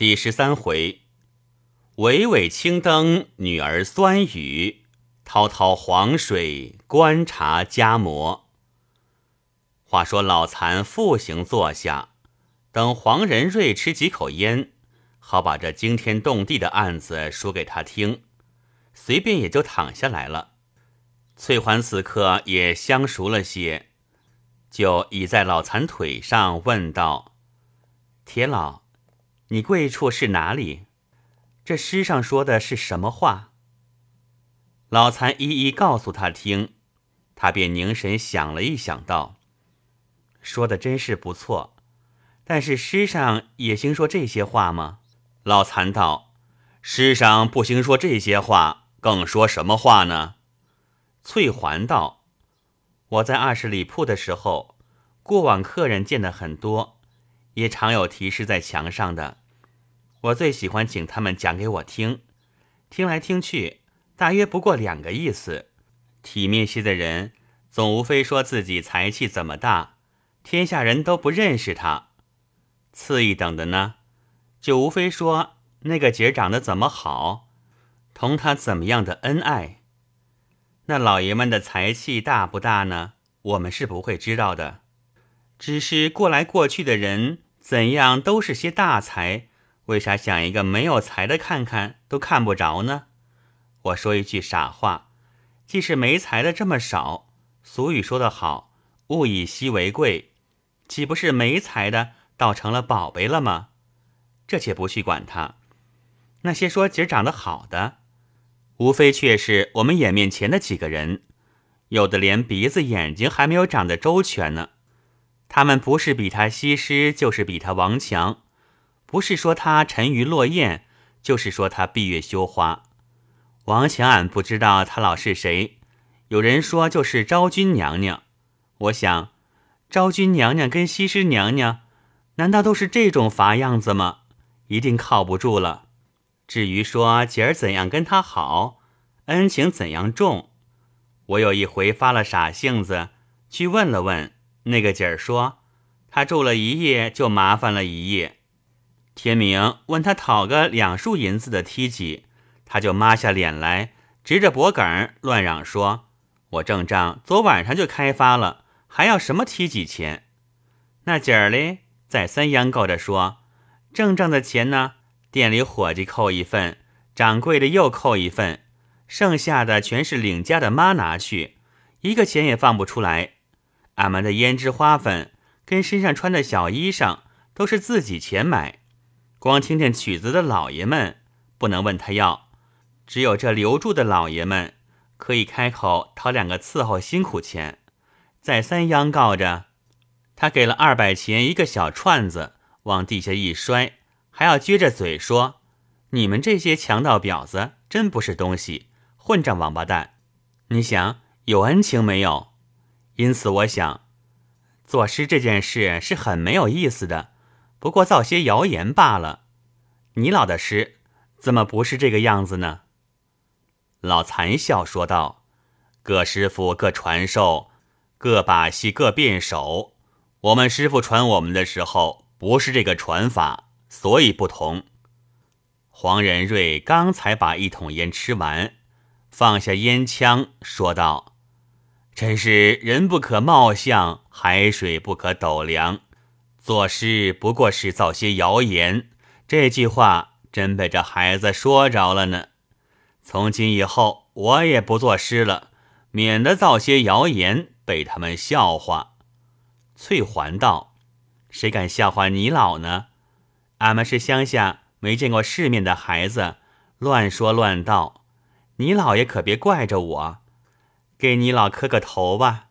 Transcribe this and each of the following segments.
第十三回，娓娓青灯，女儿酸雨；滔滔黄水，观察家磨。话说老残复行坐下，等黄仁瑞吃几口烟，好把这惊天动地的案子说给他听，随便也就躺下来了。翠环此刻也相熟了些，就倚在老残腿上问道：“铁老。”你贵处是哪里？这诗上说的是什么话？老残一一告诉他听，他便凝神想了一想，道：“说的真是不错，但是诗上也兴说这些话吗？”老残道：“诗上不兴说这些话，更说什么话呢？”翠环道：“我在二十里铺的时候，过往客人见的很多，也常有题诗在墙上的。”我最喜欢请他们讲给我听，听来听去，大约不过两个意思。体面些的人，总无非说自己才气怎么大，天下人都不认识他；次一等的呢，就无非说那个姐长得怎么好，同他怎么样的恩爱。那老爷们的才气大不大呢？我们是不会知道的。只是过来过去的人，怎样都是些大才。为啥想一个没有才的看看都看不着呢？我说一句傻话，即使没才的这么少，俗语说得好，“物以稀为贵”，岂不是没才的倒成了宝贝了吗？这且不去管他。那些说姐长得好的，无非却是我们眼面前的几个人，有的连鼻子眼睛还没有长得周全呢。他们不是比他西施，就是比他王强。不是说他沉鱼落雁，就是说他闭月羞花。王强俺不知道他老是谁，有人说就是昭君娘娘。我想，昭君娘娘跟西施娘娘，难道都是这种法样子吗？一定靠不住了。至于说姐儿怎样跟他好，恩情怎样重，我有一回发了傻性子，去问了问那个姐儿，说他住了一夜就麻烦了一夜。天明问他讨个两数银子的梯级，他就抹下脸来，直着脖梗乱嚷说：“我正账昨晚上就开发了，还要什么梯级钱？”那姐儿嘞再三央告着说：“正账的钱呢，店里伙计扣一份，掌柜的又扣一份，剩下的全是领家的妈拿去，一个钱也放不出来。俺们的胭脂花粉跟身上穿的小衣裳都是自己钱买。”光听见曲子的老爷们不能问他要，只有这留住的老爷们可以开口讨两个伺候辛苦钱。再三央告着，他给了二百钱一个小串子，往地下一摔，还要撅着嘴说：“你们这些强盗婊子真不是东西，混账王八蛋！你想有恩情没有？因此我想，作诗这件事是很没有意思的。”不过造些谣言罢了。你老的诗怎么不是这个样子呢？老残笑说道：“各师傅各传授，各把戏各变手。我们师傅传我们的时候不是这个传法，所以不同。”黄仁瑞刚才把一桶烟吃完，放下烟枪，说道：“真是人不可貌相，海水不可斗量。”作诗不过是造些谣言，这句话真被这孩子说着了呢。从今以后，我也不作诗了，免得造些谣言被他们笑话。翠环道：“谁敢笑话你老呢？俺们是乡下没见过世面的孩子，乱说乱道。你老爷可别怪着我，给你老磕个头吧。”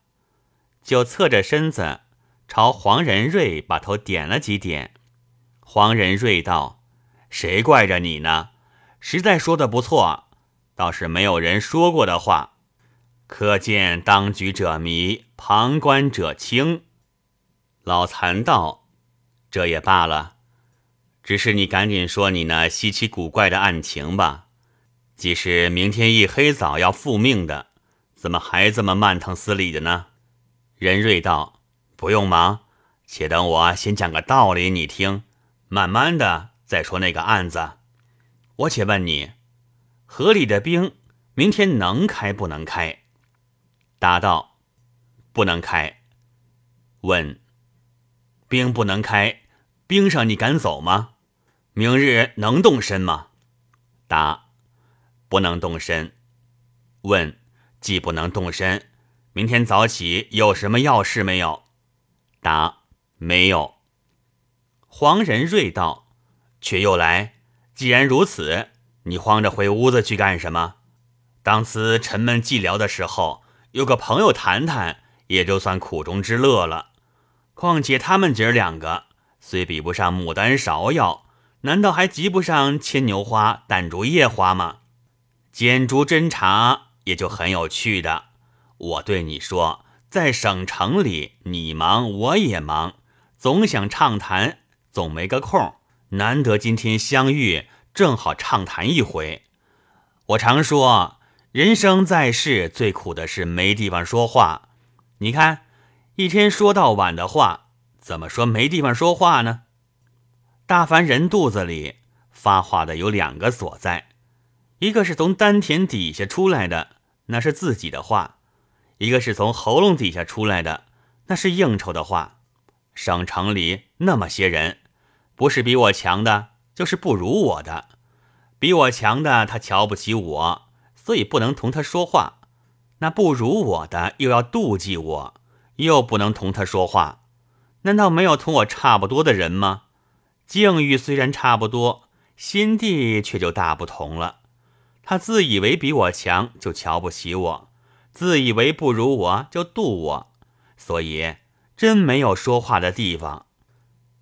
就侧着身子。朝黄仁瑞把头点了几点，黄仁瑞道：“谁怪着你呢？实在说的不错，倒是没有人说过的话，可见当局者迷，旁观者清。”老残道：“这也罢了，只是你赶紧说你那稀奇古怪的案情吧。即使明天一黑早要复命的，怎么还这么慢腾斯礼的呢？”仁瑞道。不用忙，且等我先讲个道理你听，慢慢的再说那个案子，我且问你，河里的冰明天能开不能开？答道：不能开。问：冰不能开，冰上你敢走吗？明日能动身吗？答：不能动身。问：既不能动身，明天早起有什么要事没有？答：没有。黄仁瑞道：“却又来。既然如此，你慌着回屋子去干什么？当此沉闷寂寥的时候，有个朋友谈谈，也就算苦中之乐了。况且他们姐儿两个虽比不上牡丹、芍药，难道还及不上牵牛花、淡竹叶花吗？剪竹斟茶也就很有趣的。我对你说，在省城里，你忙我也忙，总想畅谈。”总没个空，难得今天相遇，正好畅谈一回。我常说，人生在世最苦的是没地方说话。你看，一天说到晚的话，怎么说没地方说话呢？大凡人肚子里发话的有两个所在，一个是从丹田底下出来的，那是自己的话；一个是从喉咙底下出来的，那是应酬的话。省城里那么些人，不是比我强的，就是不如我的。比我强的他瞧不起我，所以不能同他说话；那不如我的又要妒忌我，又不能同他说话。难道没有同我差不多的人吗？境遇虽然差不多，心地却就大不同了。他自以为比我强，就瞧不起我；自以为不如我，就妒我。所以。真没有说话的地方，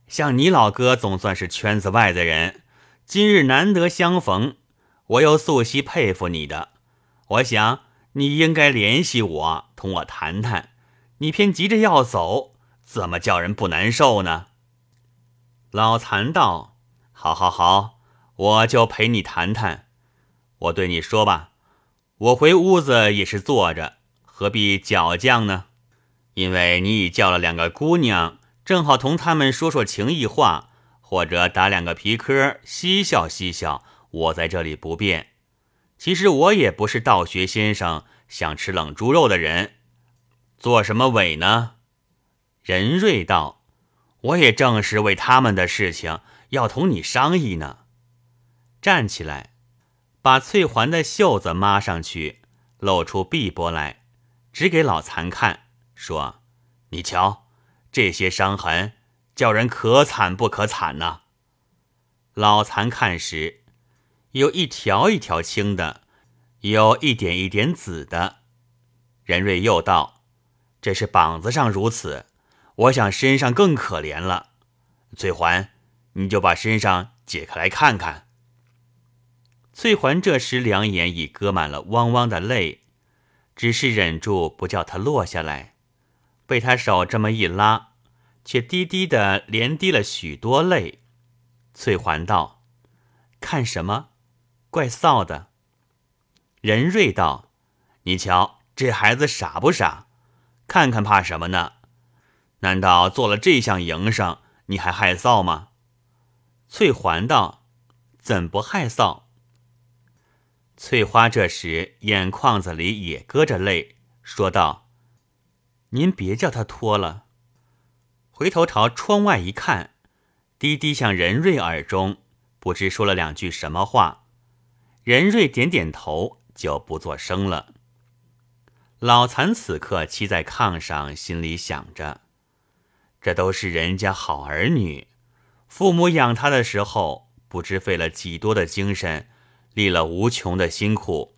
像你老哥总算是圈子外的人，今日难得相逢，我又素悉佩服你的。我想你应该联系我，同我谈谈。你偏急着要走，怎么叫人不难受呢？老残道：“好好好，我就陪你谈谈。我对你说吧，我回屋子也是坐着，何必搅将呢？”因为你已叫了两个姑娘，正好同他们说说情谊话，或者打两个皮科，嬉笑嬉笑。我在这里不便。其实我也不是道学先生想吃冷猪肉的人，做什么伪呢？任瑞道：“我也正是为他们的事情要同你商议呢。”站起来，把翠环的袖子抹上去，露出臂膊来，指给老残看。说：“你瞧，这些伤痕，叫人可惨不可惨呐！”老残看时，有一条一条青的，有一点一点紫的。任瑞又道：“这是膀子上如此，我想身上更可怜了。翠环，你就把身上解开来看看。”翠环这时两眼已搁满了汪汪的泪，只是忍住不叫它落下来。被他手这么一拉，却低低的连滴了许多泪。翠环道：“看什么？怪臊的。”任瑞道：“你瞧这孩子傻不傻？看看怕什么呢？难道做了这项营生，你还害臊吗？”翠环道：“怎不害臊？”翠花这时眼眶子里也搁着泪，说道。您别叫他脱了。回头朝窗外一看，低低向任瑞耳中，不知说了两句什么话。任瑞点点头，就不作声了。老残此刻骑在炕上，心里想着：这都是人家好儿女，父母养他的时候，不知费了几多的精神，历了无穷的辛苦。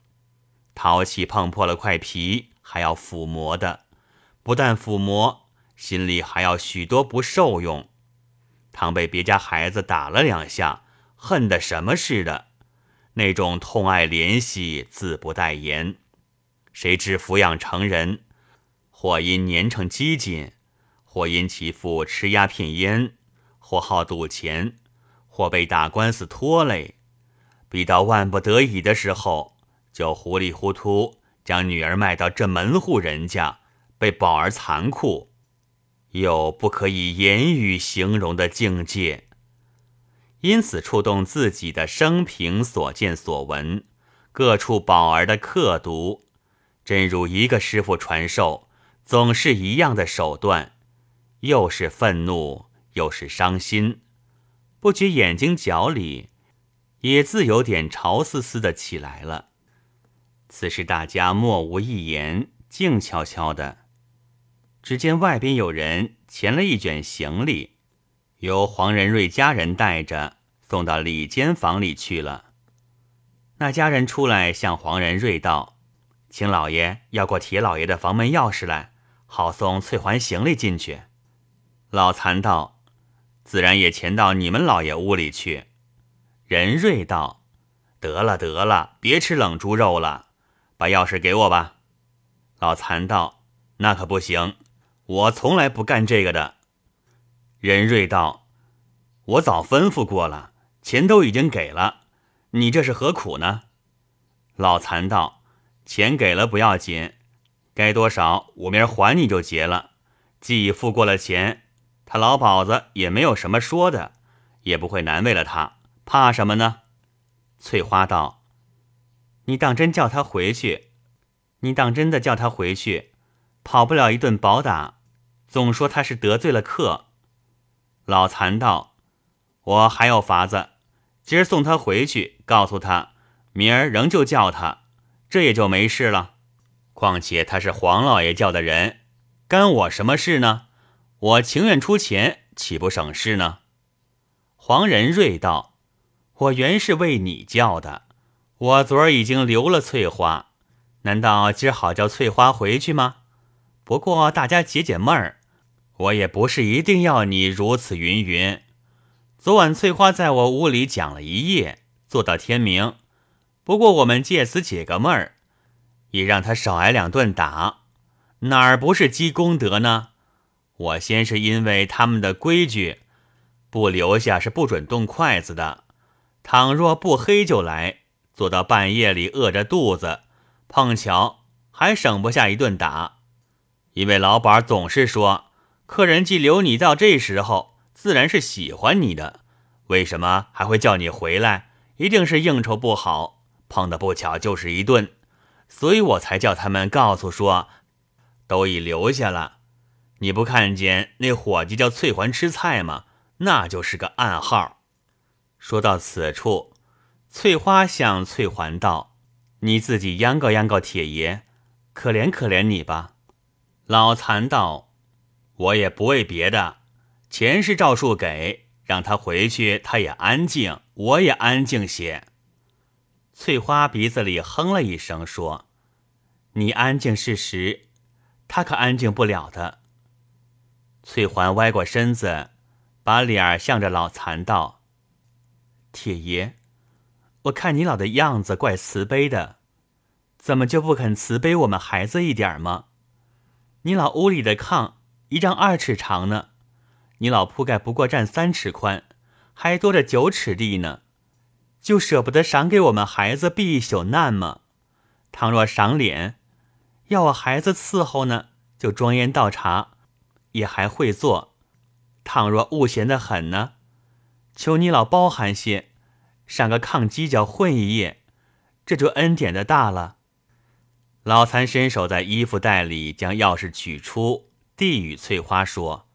淘气碰破了块皮，还要抚磨的。不但抚摸，心里还要许多不受用。倘被别家孩子打了两下，恨得什么似的，那种痛爱怜惜自不待言。谁知抚养成人，或因年成机警，或因其父吃鸦片烟，或好赌钱，或被打官司拖累，逼到万不得已的时候，就糊里糊涂将女儿卖到这门户人家。被宝儿残酷，有不可以言语形容的境界。因此触动自己的生平所见所闻，各处宝儿的刻读，真如一个师傅传授，总是一样的手段，又是愤怒，又是伤心，不觉眼睛角里也自有点潮丝丝的起来了。此时大家莫无一言，静悄悄的。只见外边有人前了一卷行李，由黄仁瑞家人带着送到里间房里去了。那家人出来向黄仁瑞道：“请老爷要过铁老爷的房门钥匙来，好送翠环行李进去。”老残道：“自然也潜到你们老爷屋里去。”仁瑞道：“得了得了，别吃冷猪肉了，把钥匙给我吧。”老残道：“那可不行。”我从来不干这个的。任瑞道：“我早吩咐过了，钱都已经给了，你这是何苦呢？”老残道：“钱给了不要紧，该多少我明儿还你就结了。既已付过了钱，他老鸨子也没有什么说的，也不会难为了他，怕什么呢？”翠花道：“你当真叫他回去？你当真的叫他回去，跑不了一顿暴打。”总说他是得罪了客，老残道：“我还有法子，今儿送他回去，告诉他，明儿仍旧叫他，这也就没事了。况且他是黄老爷叫的人，干我什么事呢？我情愿出钱，岂不省事呢？”黄仁瑞道：“我原是为你叫的，我昨儿已经留了翠花，难道今儿好叫翠花回去吗？不过大家解解闷儿。”我也不是一定要你如此云云。昨晚翠花在我屋里讲了一夜，做到天明。不过我们借此解个闷儿，也让他少挨两顿打，哪儿不是积功德呢？我先是因为他们的规矩，不留下是不准动筷子的。倘若不黑就来，做到半夜里饿着肚子，碰巧还省不下一顿打。因为老板总是说。客人既留你到这时候，自然是喜欢你的。为什么还会叫你回来？一定是应酬不好，碰得不巧就是一顿，所以我才叫他们告诉说，都已留下了。你不看见那伙计叫翠环吃菜吗？那就是个暗号。说到此处，翠花向翠环道：“你自己央告央告铁爷，可怜可怜你吧。”老残道。我也不为别的，钱是赵树给，让他回去，他也安静，我也安静些。翠花鼻子里哼了一声，说：“你安静是实，他可安静不了的。”翠环歪过身子，把脸儿向着老残道：“铁爷，我看你老的样子怪慈悲的，怎么就不肯慈悲我们孩子一点吗？你老屋里的炕。”一丈二尺长呢，你老铺盖不过占三尺宽，还多着九尺地呢，就舍不得赏给我们孩子避一宿难吗？倘若赏脸，要我孩子伺候呢，就装烟倒茶，也还会做；倘若误闲的很呢，求你老包涵些，上个炕犄角混一夜，这就恩典的大了。老残伸手在衣服袋里将钥匙取出。递与翠花说：“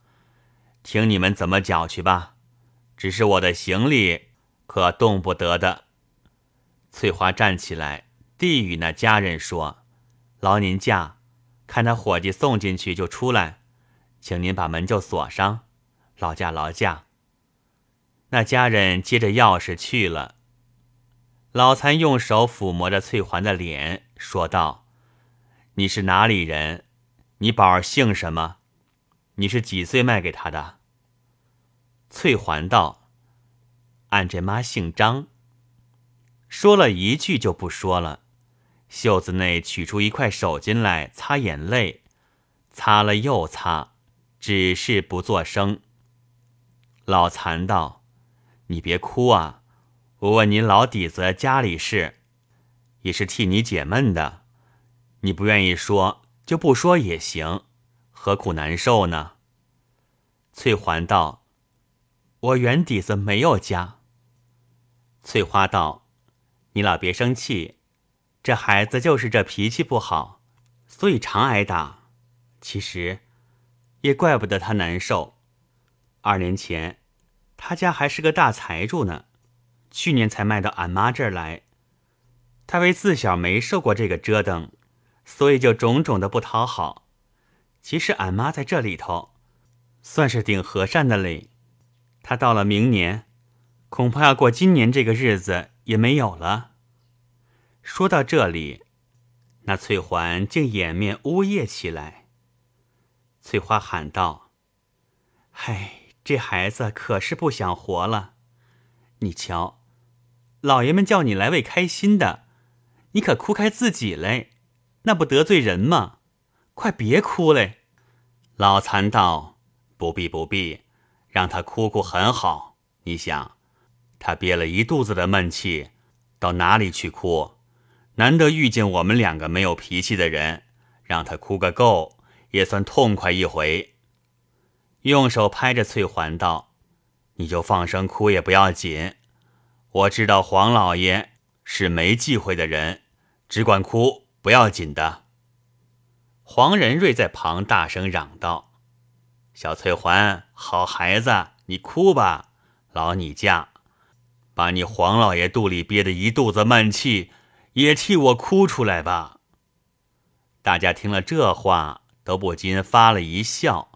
听你们怎么搅去吧，只是我的行李可动不得的。”翠花站起来，递与那家人说：“劳您驾，看那伙计送进去就出来，请您把门就锁上。劳驾劳驾。”那家人接着钥匙去了。老残用手抚摸着翠环的脸，说道：“你是哪里人？”你宝儿姓什么？你是几岁卖给他的？翠环道：“俺这妈姓张。”说了一句就不说了，袖子内取出一块手巾来擦眼泪，擦了又擦，只是不作声。老残道：“你别哭啊！我问您老底子家里事，也是替你解闷的。你不愿意说。”就不说也行，何苦难受呢？翠环道：“我原底子没有家。”翠花道：“你老别生气，这孩子就是这脾气不好，所以常挨打。其实也怪不得他难受。二年前他家还是个大财主呢，去年才卖到俺妈这儿来。他为自小没受过这个折腾，所以就种种的不讨好。其实俺妈在这里头算是顶和善的嘞。他到了明年。”恐怕要过今年这个日子也没有了。说到这里，那翠环竟掩面呜咽起来。翠花喊道：“嗨，这孩子可是不想活了！你瞧，老爷们叫你来为开心的，你可哭开自己嘞，那不得罪人吗？快别哭嘞！”老残道：“不必不必，让他哭哭很好。你想。”他憋了一肚子的闷气，到哪里去哭？难得遇见我们两个没有脾气的人，让他哭个够，也算痛快一回。用手拍着翠环道：“你就放声哭也不要紧。我知道黄老爷是没忌讳的人，只管哭不要紧的。”黄仁瑞在旁大声嚷道：“小翠环，好孩子，你哭吧，劳你驾。”把你黄老爷肚里憋的一肚子闷气，也替我哭出来吧。大家听了这话，都不禁发了一笑，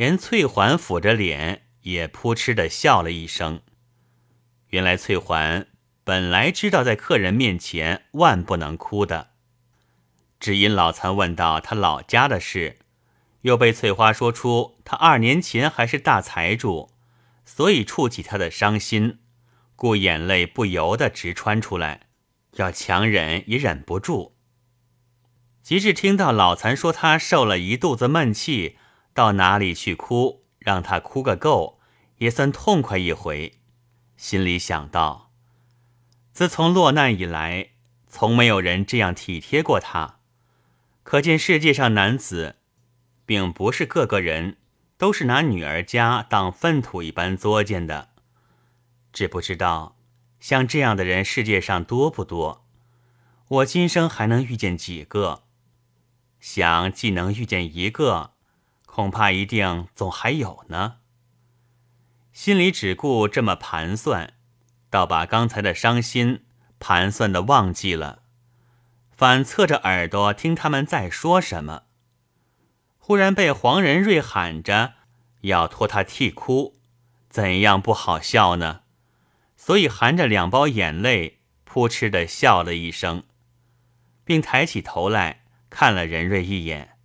连翠环抚着脸也扑哧的笑了一声。原来翠环本来知道在客人面前万不能哭的，只因老残问到他老家的事，又被翠花说出他二年前还是大财主，所以触起他的伤心。故眼泪不由得直穿出来，要强忍也忍不住。即至听到老残说他受了一肚子闷气，到哪里去哭，让他哭个够，也算痛快一回。心里想到：自从落难以来，从没有人这样体贴过他。可见世界上男子，并不是个个人都是拿女儿家当粪土一般作践的。只不知道，像这样的人世界上多不多？我今生还能遇见几个？想既能遇见一个，恐怕一定总还有呢。心里只顾这么盘算，倒把刚才的伤心盘算的忘记了，反侧着耳朵听他们在说什么。忽然被黄仁瑞喊着要托他替哭，怎样不好笑呢？所以含着两包眼泪，扑哧的笑了一声，并抬起头来看了任瑞一眼。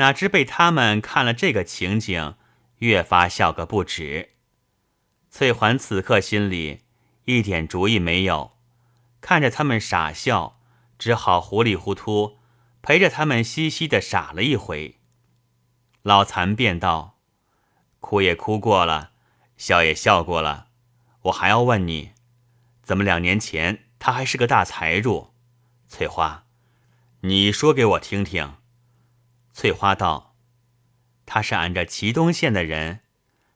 哪知被他们看了这个情景，越发笑个不止。翠环此刻心里一点主意没有，看着他们傻笑，只好糊里糊涂陪着他们嘻嘻的傻了一回。老残便道：“哭也哭过了，笑也笑过了。”我还要问你，怎么两年前他还是个大财主？翠花，你说给我听听。翠花道：“他是俺这祁东县的人，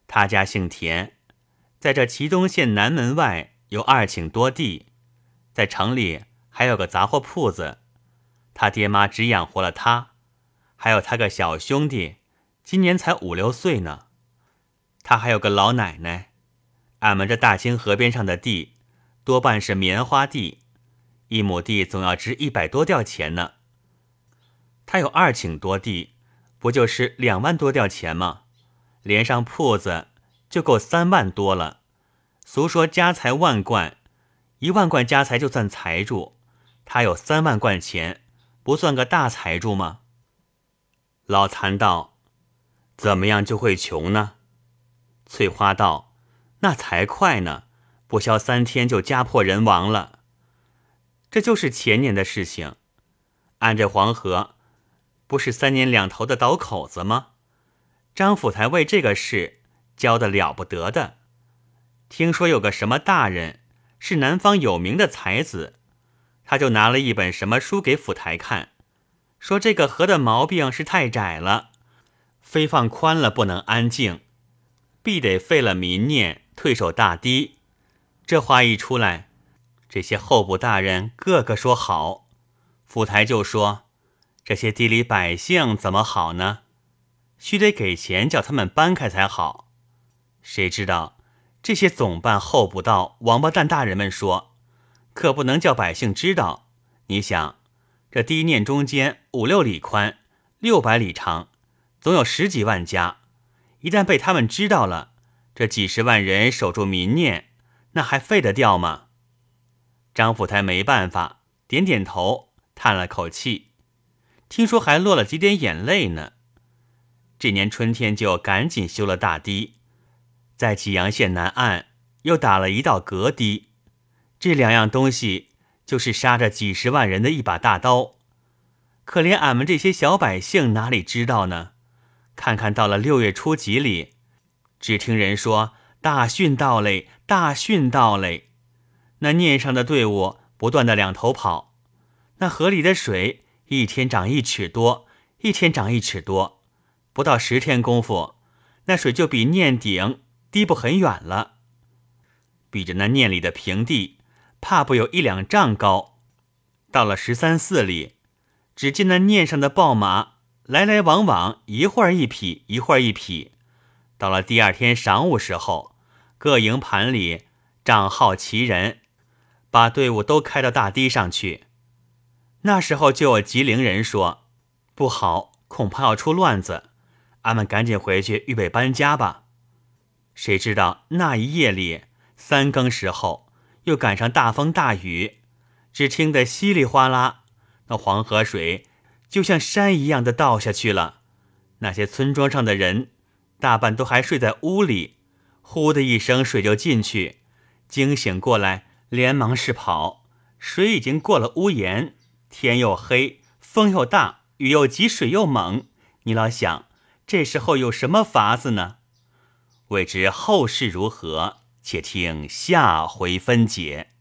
他家姓田，在这祁东县南门外有二顷多地，在城里还有个杂货铺子。他爹妈只养活了他，还有他个小兄弟，今年才五六岁呢。他还有个老奶奶。”俺们这大清河边上的地，多半是棉花地，一亩地总要值一百多吊钱呢。他有二顷多地，不就是两万多吊钱吗？连上铺子就够三万多了。俗说家财万贯，一万贯家财就算财主，他有三万贯钱，不算个大财主吗？老残道：“怎么样就会穷呢？”翠花道。那才快呢，不消三天就家破人亡了。这就是前年的事情。按这黄河，不是三年两头的倒口子吗？张府台为这个事交的了不得的。听说有个什么大人是南方有名的才子，他就拿了一本什么书给府台看，说这个河的毛病是太窄了，非放宽了不能安静，必得废了民念。退守大堤，这话一出来，这些候补大人个个说好，府台就说：“这些地里百姓怎么好呢？须得给钱叫他们搬开才好。”谁知道这些总办候补到王八蛋大人们说：“可不能叫百姓知道。你想，这地念中间五六里宽，六百里长，总有十几万家，一旦被他们知道了，这几十万人守住民念。”那还废得掉吗？张府台没办法，点点头，叹了口气。听说还落了几点眼泪呢。这年春天就赶紧修了大堤，在济阳县南岸又打了一道隔堤。这两样东西就是杀着几十万人的一把大刀。可怜俺们这些小百姓哪里知道呢？看看到了六月初几里，只听人说。大汛到嘞，大汛到嘞！那念上的队伍不断的两头跑，那河里的水一天涨一尺多，一天涨一尺多，不到十天功夫，那水就比念顶低不很远了。比着那念里的平地，怕不有一两丈高。到了十三四里，只见那念上的豹马来来往往，一会儿一匹，一会儿一匹。到了第二天晌午时候。各营盘里账号齐人，把队伍都开到大堤上去。那时候就有吉林人说：“不好，恐怕要出乱子，俺们赶紧回去预备搬家吧。”谁知道那一夜里三更时候又赶上大风大雨，只听得稀里哗啦，那黄河水就像山一样的倒下去了。那些村庄上的人大半都还睡在屋里。呼的一声，水就进去，惊醒过来，连忙是跑。水已经过了屋檐，天又黑，风又大，雨又急，水又猛。你老想，这时候有什么法子呢？未知后事如何，且听下回分解。